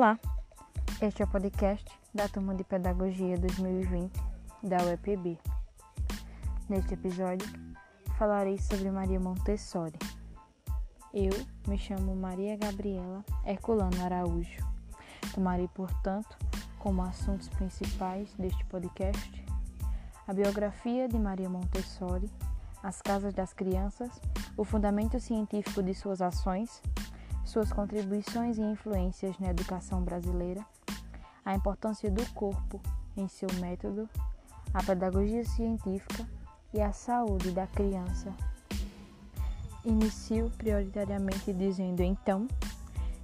Olá, este é o podcast da Turma de Pedagogia 2020 da UEPB. Neste episódio, falarei sobre Maria Montessori. Eu me chamo Maria Gabriela Herculano Araújo. Tomarei, portanto, como assuntos principais deste podcast a biografia de Maria Montessori, as casas das crianças, o fundamento científico de suas ações, suas contribuições e influências na educação brasileira, a importância do corpo em seu método, a pedagogia científica e a saúde da criança. Inicio prioritariamente dizendo então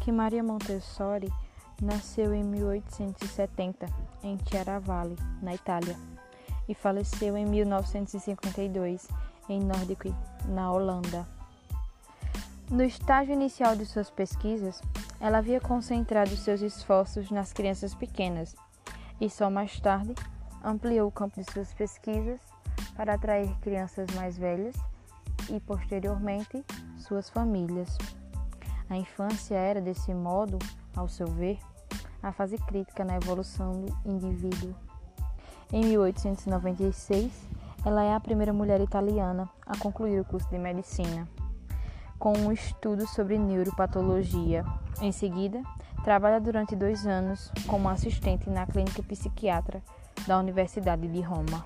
que Maria Montessori nasceu em 1870 em Chiaravalle, na Itália, e faleceu em 1952 em Nordic, na Holanda. No estágio inicial de suas pesquisas, ela havia concentrado seus esforços nas crianças pequenas e só mais tarde ampliou o campo de suas pesquisas para atrair crianças mais velhas e, posteriormente, suas famílias. A infância era, desse modo, ao seu ver, a fase crítica na evolução do indivíduo. Em 1896, ela é a primeira mulher italiana a concluir o curso de medicina com um estudo sobre neuropatologia. Em seguida, trabalha durante dois anos como assistente na clínica psiquiatra da Universidade de Roma.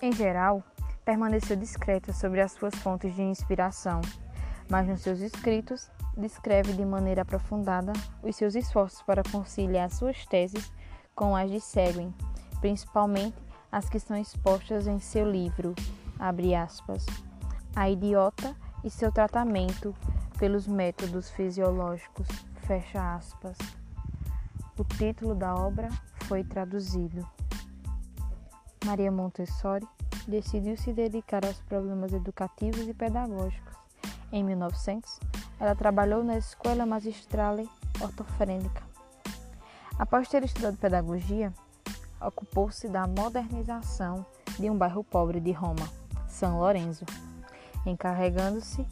Em geral, permaneceu discreta sobre as suas fontes de inspiração, mas nos seus escritos descreve de maneira aprofundada os seus esforços para conciliar suas teses com as de Seguin, principalmente as que são expostas em seu livro, abre aspas, A Idiota e seu tratamento pelos métodos fisiológicos. Fecha aspas. O título da obra foi traduzido. Maria Montessori decidiu se dedicar aos problemas educativos e pedagógicos. Em 1900, ela trabalhou na Escola Magistrale Ortofrênica. Após ter estudado pedagogia, ocupou-se da modernização de um bairro pobre de Roma, São Lourenço encarregando-se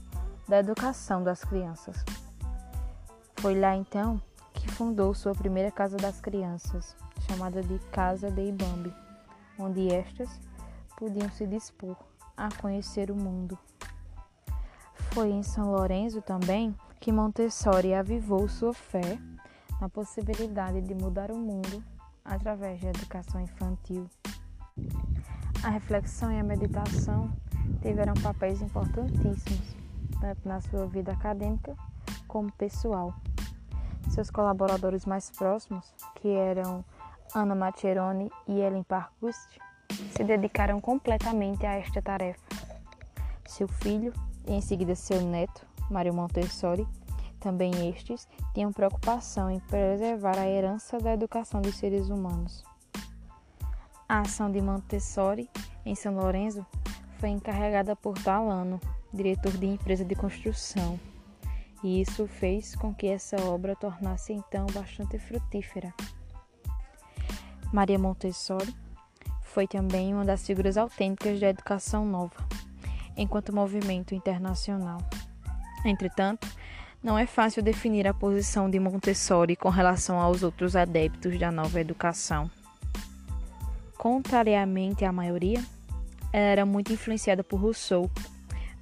da educação das crianças. Foi lá então que fundou sua primeira Casa das Crianças, chamada de Casa de Ibambi, onde estas podiam se dispor a conhecer o mundo. Foi em São Lourenço também que Montessori avivou sua fé na possibilidade de mudar o mundo através da educação infantil. A reflexão e a meditação tiveram papéis importantíssimos, tanto na sua vida acadêmica como pessoal. Seus colaboradores mais próximos, que eram Ana Maccheroni e Ellen Parkhurst, se dedicaram completamente a esta tarefa. Seu filho e em seguida seu neto, Mário Montessori, também estes tinham preocupação em preservar a herança da educação dos seres humanos. A ação de Montessori em São Lourenço foi encarregada por Talano, diretor de empresa de construção, e isso fez com que essa obra tornasse então bastante frutífera. Maria Montessori foi também uma das figuras autênticas da educação nova, enquanto movimento internacional. Entretanto, não é fácil definir a posição de Montessori com relação aos outros adeptos da nova educação. Contrariamente à maioria, era muito influenciada por Rousseau.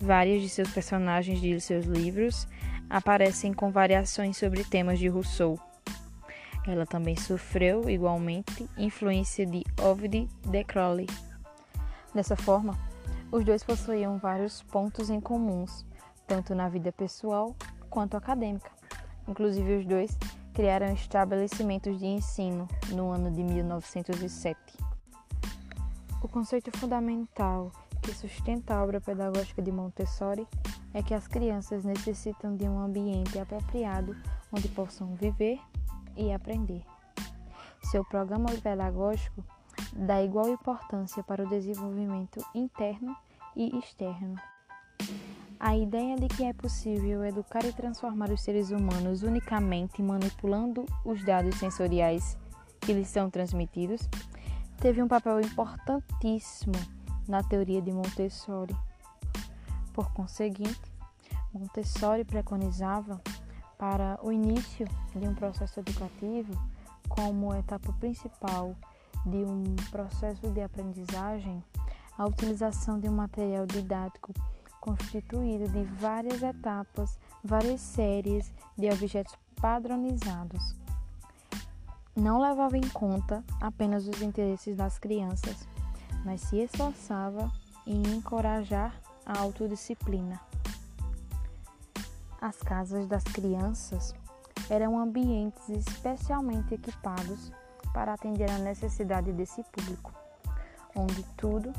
Vários de seus personagens de seus livros aparecem com variações sobre temas de Rousseau. Ela também sofreu, igualmente, influência de Ovid de Crowley. Dessa forma, os dois possuíam vários pontos em comuns, tanto na vida pessoal quanto acadêmica. Inclusive, os dois criaram estabelecimentos de ensino no ano de 1907. O conceito fundamental que sustenta a obra pedagógica de Montessori é que as crianças necessitam de um ambiente apropriado onde possam viver e aprender. Seu programa pedagógico dá igual importância para o desenvolvimento interno e externo. A ideia de que é possível educar e transformar os seres humanos unicamente manipulando os dados sensoriais que lhes são transmitidos teve um papel importantíssimo na teoria de Montessori. Por conseguinte, Montessori preconizava Para o início de um processo educativo, como etapa principal de um processo de aprendizagem, a utilização de um material didático constituído de várias etapas, várias séries de objetos padronizados. Não levava em conta apenas os interesses das crianças, mas se esforçava em encorajar a autodisciplina. As casas das crianças eram ambientes especialmente equipados para atender à necessidade desse público, onde tudo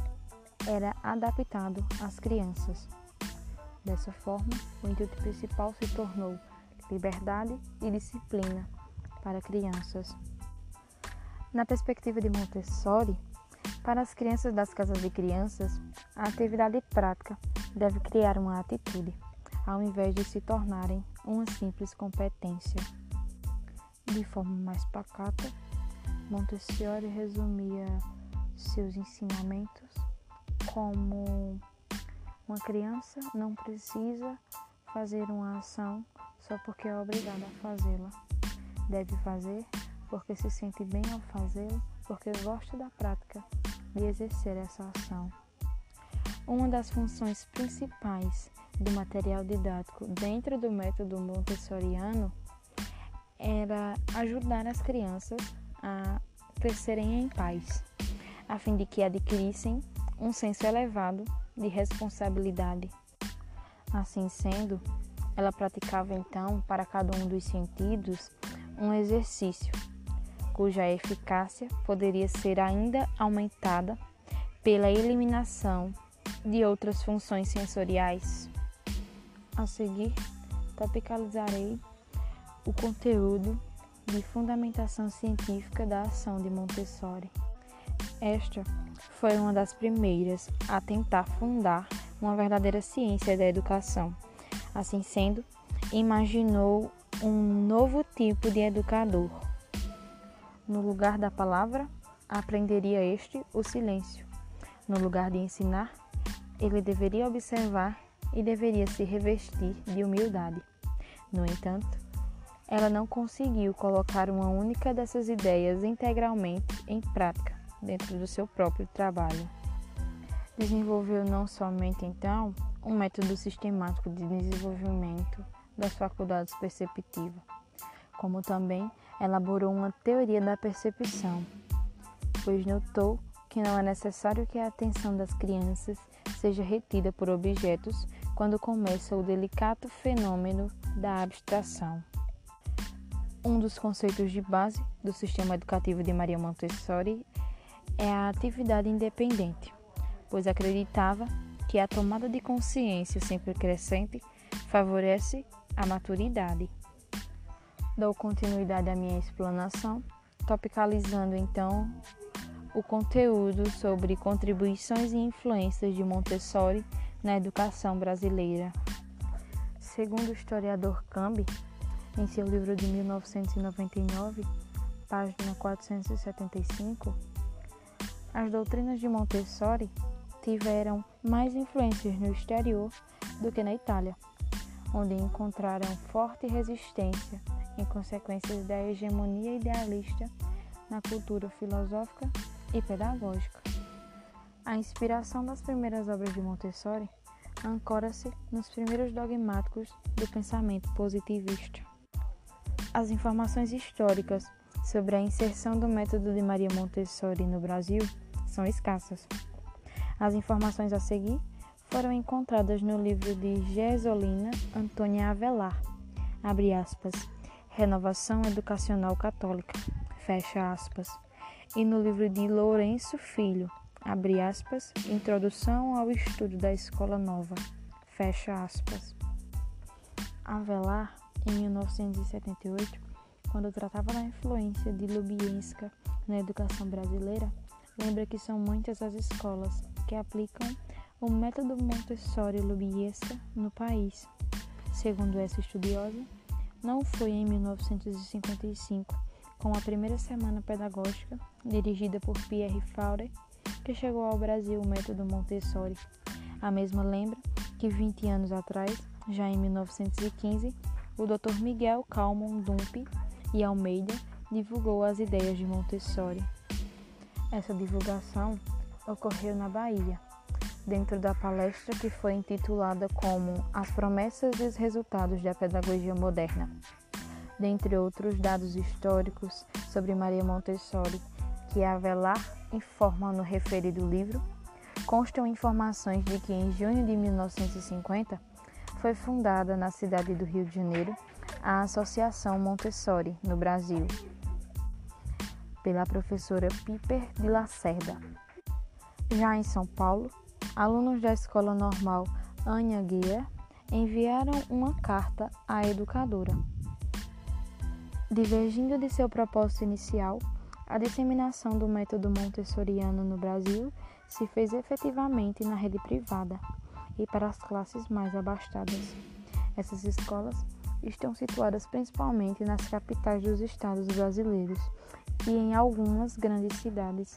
era adaptado às crianças. Dessa forma, o intuito principal se tornou liberdade e disciplina para crianças. Na perspectiva de Montessori, para as crianças das casas de crianças, a atividade prática deve criar uma atitude, ao invés de se tornarem uma simples competência. De forma mais pacata, Montessori resumia seus ensinamentos como uma criança não precisa fazer uma ação só porque é obrigada a fazê-la. Deve fazer porque se sente bem ao fazê-lo, porque gosta da prática de exercer essa ação. Uma das funções principais do material didático dentro do método montessoriano era ajudar as crianças a crescerem em paz, a fim de que adquirissem um senso elevado de responsabilidade. Assim sendo, ela praticava então para cada um dos sentidos um exercício, cuja eficácia poderia ser ainda aumentada pela eliminação de outras funções sensoriais. A seguir, topicalizarei o conteúdo de fundamentação científica da ação de Montessori. Esta foi uma das primeiras a tentar fundar uma verdadeira ciência da educação. Assim sendo, imaginou um novo tipo de educador. No lugar da palavra, aprenderia este o silêncio. No lugar de ensinar, ele deveria observar e deveria se revestir de humildade. No entanto, ela não conseguiu colocar uma única dessas ideias integralmente em prática dentro do seu próprio trabalho. Desenvolveu não somente então um método sistemático de desenvolvimento das faculdades perceptivas, como também elaborou uma teoria da percepção, pois notou que não é necessário que a atenção das crianças seja retida por objetos quando começa o delicado fenômeno da abstração. Um dos conceitos de base do sistema educativo de Maria Montessori é a atividade independente, pois acreditava que a tomada de consciência sempre crescente favorece a maturidade. Dou continuidade à minha explanação, topicalizando então o conteúdo sobre contribuições e influências de Montessori na educação brasileira. Segundo o historiador Cambi, em seu livro de 1999, página 475, as doutrinas de Montessori tiveram mais influências no exterior do que na Itália, onde encontraram forte resistência em consequências da hegemonia idealista na cultura filosófica e pedagógica. A inspiração das primeiras obras de Montessori ancora-se nos primeiros dogmáticos do pensamento positivista. As informações históricas sobre a inserção do método de Maria Montessori no Brasil são escassas. As informações a seguir foram encontradas no livro de Gesolina Antônia Avelar, abre aspas, Renovação Educacional Católica, fecha aspas, e no livro de Lourenço Filho, abre aspas, Introdução ao Estudo da Escola Nova, fecha aspas. Avelar em 1978, quando tratava da influência de Lubieska na educação brasileira, lembra que são muitas as escolas que aplicam o método Montessori-Lubieska no país. Segundo essa estudiosa, não foi em 1955, com a primeira semana pedagógica, dirigida por Pierre Faure, que chegou ao Brasil o método Montessori. A mesma lembra que 20 anos atrás, já em 1915, o Dr. Miguel Calmon Dumpe e Almeida divulgou as ideias de Montessori. Essa divulgação ocorreu na Bahia, dentro da palestra que foi intitulada como As Promessas e os Resultados da Pedagogia Moderna. Dentre outros dados históricos sobre Maria Montessori, que a Avelar informa no referido livro, constam informações de que em junho de 1950 foi fundada na cidade do Rio de Janeiro a Associação Montessori no Brasil, pela professora Piper de Lacerda. Já em São Paulo, alunos da Escola Normal Anya Guia enviaram uma carta à educadora. Divergindo de seu propósito inicial, a disseminação do método montessoriano no Brasil se fez efetivamente na rede privada e para as classes mais abastadas. Essas escolas estão situadas principalmente nas capitais dos estados brasileiros e em algumas grandes cidades.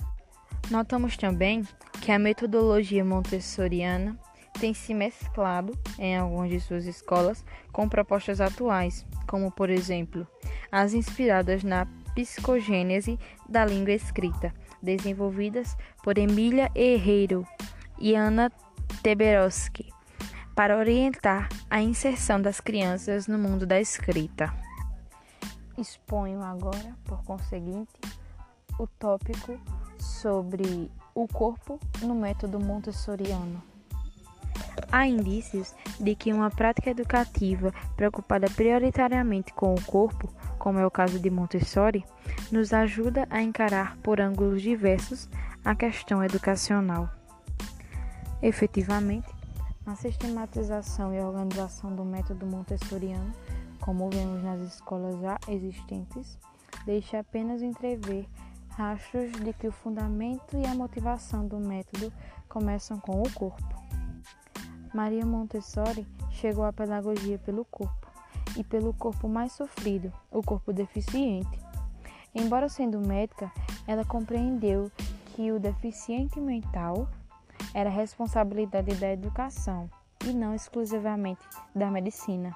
Notamos também que a metodologia montessoriana tem se mesclado em algumas de suas escolas com propostas atuais, como por exemplo, as inspiradas na psicogênese da língua escrita, desenvolvidas por Emília Herreiro e Ana Teberowski, para orientar a inserção das crianças no mundo da escrita. Exponho agora, por conseguinte, o tópico sobre o corpo no método montessoriano. Há indícios de que uma prática educativa preocupada prioritariamente com o corpo, como é o caso de Montessori, nos ajuda a encarar por ângulos diversos a questão educacional. Efetivamente, a sistematização e organização do método montessoriano, como vemos nas escolas já existentes, deixa apenas entrever rastros de que o fundamento e a motivação do método começam com o corpo. Maria Montessori chegou à pedagogia pelo corpo, e pelo corpo mais sofrido, o corpo deficiente. Embora sendo médica, ela compreendeu que o deficiente mental era responsabilidade da educação e não exclusivamente da medicina.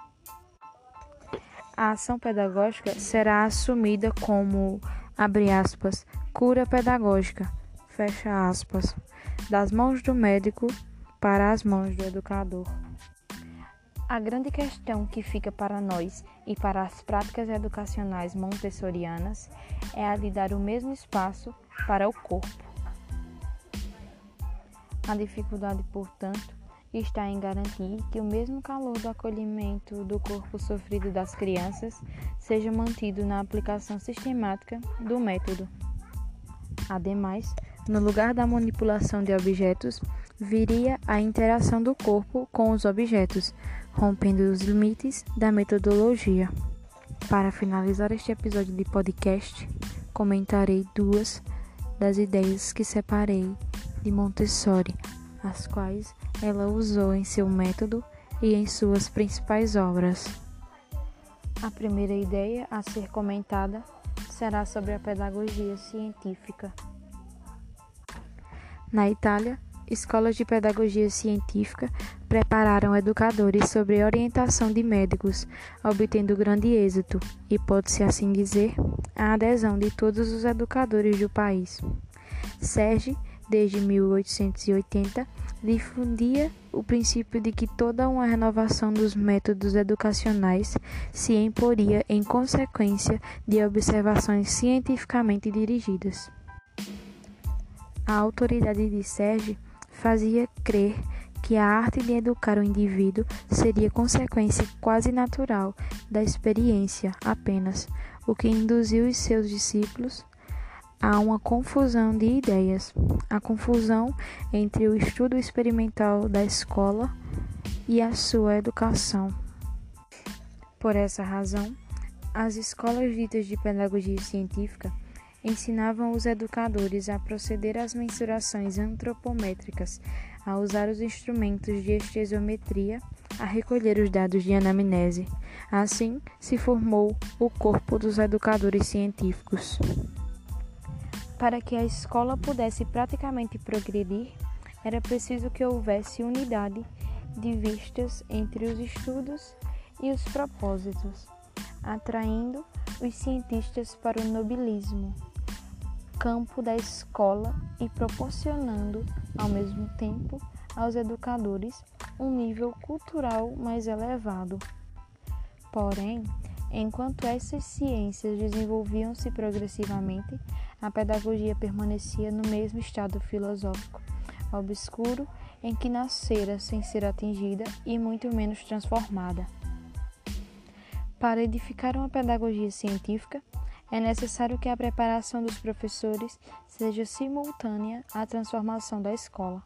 A ação pedagógica será assumida como, abre aspas, cura pedagógica, fecha aspas, das mãos do médico para as mãos do educador. A grande questão que fica para nós e para as práticas educacionais montessorianas é a de dar o mesmo espaço para o corpo. A dificuldade, portanto, está em garantir que o mesmo calor do acolhimento do corpo sofrido das crianças seja mantido na aplicação sistemática do método. Ademais, no lugar da manipulação de objetos, viria a interação do corpo com os objetos, rompendo os limites da metodologia. Para finalizar este episódio de podcast, comentarei duas das ideias que separei de Montessori, as quais ela usou em seu método e em suas principais obras. A primeira ideia a ser comentada será sobre a pedagogia científica. Na Itália, escolas de pedagogia científica prepararam educadores sobre orientação de médicos, obtendo grande êxito e, pode-se assim dizer, a adesão de todos os educadores do país. Serge desde 1880, difundia o princípio de que toda uma renovação dos métodos educacionais se imporia em consequência de observações cientificamente dirigidas. A autoridade de Serge fazia crer que a arte de educar o indivíduo seria consequência quase natural da experiência apenas, o que induziu os seus discípulos há uma confusão de ideias, a confusão entre o estudo experimental da escola e a sua educação. Por essa razão, as escolas ditas de pedagogia científica ensinavam os educadores a proceder às mensurações antropométricas, a usar os instrumentos de estesiometria, a recolher os dados de anamnese. Assim se formou o corpo dos educadores científicos. Para que a escola pudesse praticamente progredir, era preciso que houvesse unidade de vistas entre os estudos e os propósitos, atraindo os cientistas para o nobilismo, campo da escola e proporcionando, ao mesmo tempo, aos educadores um nível cultural mais elevado. Porém, enquanto essas ciências desenvolviam-se progressivamente, a pedagogia permanecia no mesmo estado filosófico, obscuro, em que nascera sem ser atingida e muito menos transformada. Para edificar uma pedagogia científica, é necessário que a preparação dos professores seja simultânea à transformação da escola.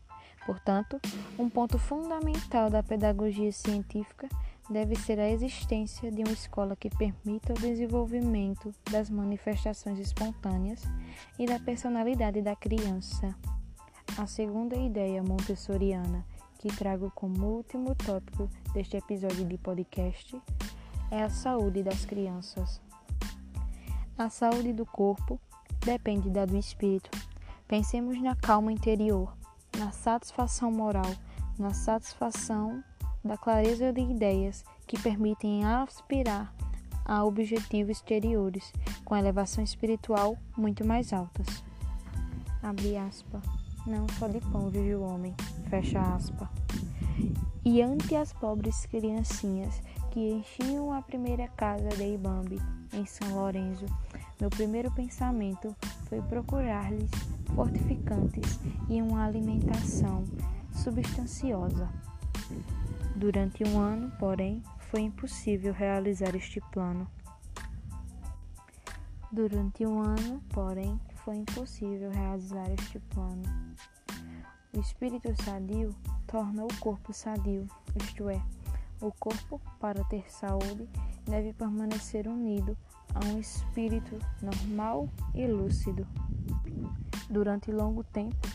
Portanto, um ponto fundamental da pedagogia científica deve ser a existência de uma escola que permita o desenvolvimento das manifestações espontâneas e da personalidade da criança. A segunda ideia montessoriana que trago como último tópico deste episódio de podcast é a saúde das crianças. A saúde do corpo depende da do espírito. Pensemos na calma interior, na satisfação moral, na satisfação da clareza de ideias que permitem aspirar a objetivos exteriores com elevação espiritual muito mais altas. Abre aspa. Não só de pão vive o homem. Fecha aspa. E ante as pobres criancinhas que enchiam a primeira casa de Ibambi, em São Lourenço, meu primeiro pensamento foi procurar-lhes fortificantes e uma alimentação substanciosa. Durante um ano, porém, foi impossível realizar este plano. Durante um ano, porém, foi impossível realizar este plano. O espírito sadio torna o corpo sadio, isto é, o corpo, para ter saúde, deve permanecer unido a um espírito normal e lúcido. Durante longo tempo,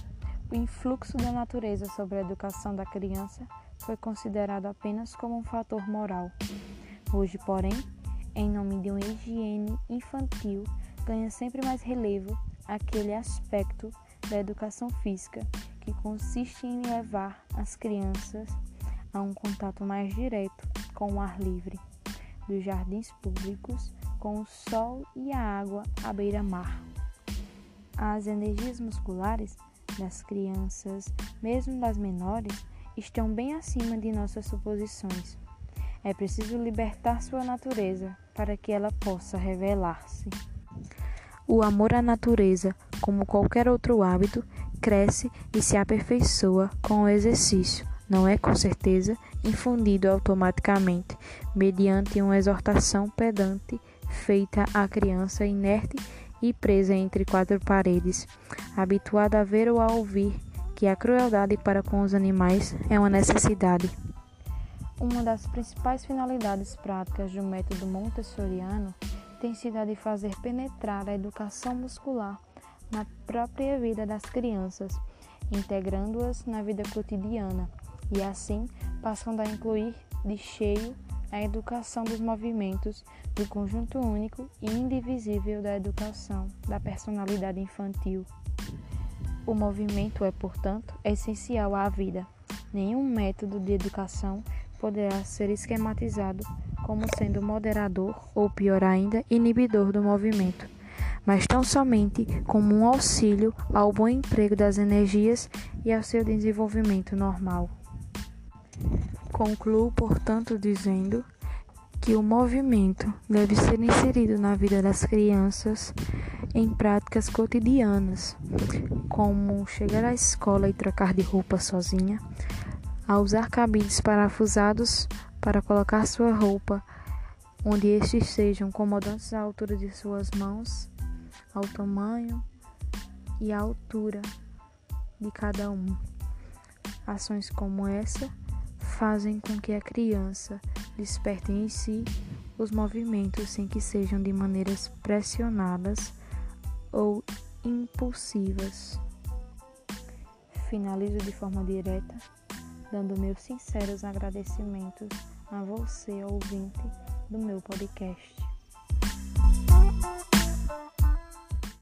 o influxo da natureza sobre a educação da criança foi considerado apenas como um fator moral. Hoje, porém, em nome de uma higiene infantil, ganha sempre mais relevo aquele aspecto da educação física que consiste em levar as crianças a um contato mais direto com o ar livre, dos jardins públicos, com o sol e a água à beira-mar. As energias musculares das crianças, mesmo das menores, estão bem acima de nossas suposições. É preciso libertar sua natureza para que ela possa revelar-se. O amor à natureza, como qualquer outro hábito, cresce e se aperfeiçoa com o exercício não é com certeza infundido automaticamente mediante uma exortação pedante feita à criança inerte e presa entre quatro paredes, habituada a ver ou a ouvir que a crueldade para com os animais é uma necessidade. Uma das principais finalidades práticas do método montessoriano tem sido a de fazer penetrar a educação muscular na própria vida das crianças, integrando-as na vida cotidiana e assim passando a incluir de cheio a educação dos movimentos do conjunto único e indivisível da educação da personalidade infantil. O movimento é, portanto, essencial à vida. Nenhum método de educação poderá ser esquematizado como sendo moderador ou, pior ainda, inibidor do movimento, mas tão somente como um auxílio ao bom emprego das energias e ao seu desenvolvimento normal. Concluo, portanto, dizendo que o movimento deve ser inserido na vida das crianças em práticas cotidianas, como chegar à escola e trocar de roupa sozinha, a usar cabides parafusados para colocar sua roupa onde estes sejam comodantes à altura de suas mãos, ao tamanho e à altura de cada um. Ações como essa fazem com que a criança desperte em si os movimentos sem que sejam de maneiras pressionadas ou impulsivas. Finalizo de forma direta, dando meus sinceros agradecimentos a você, ouvinte do meu podcast.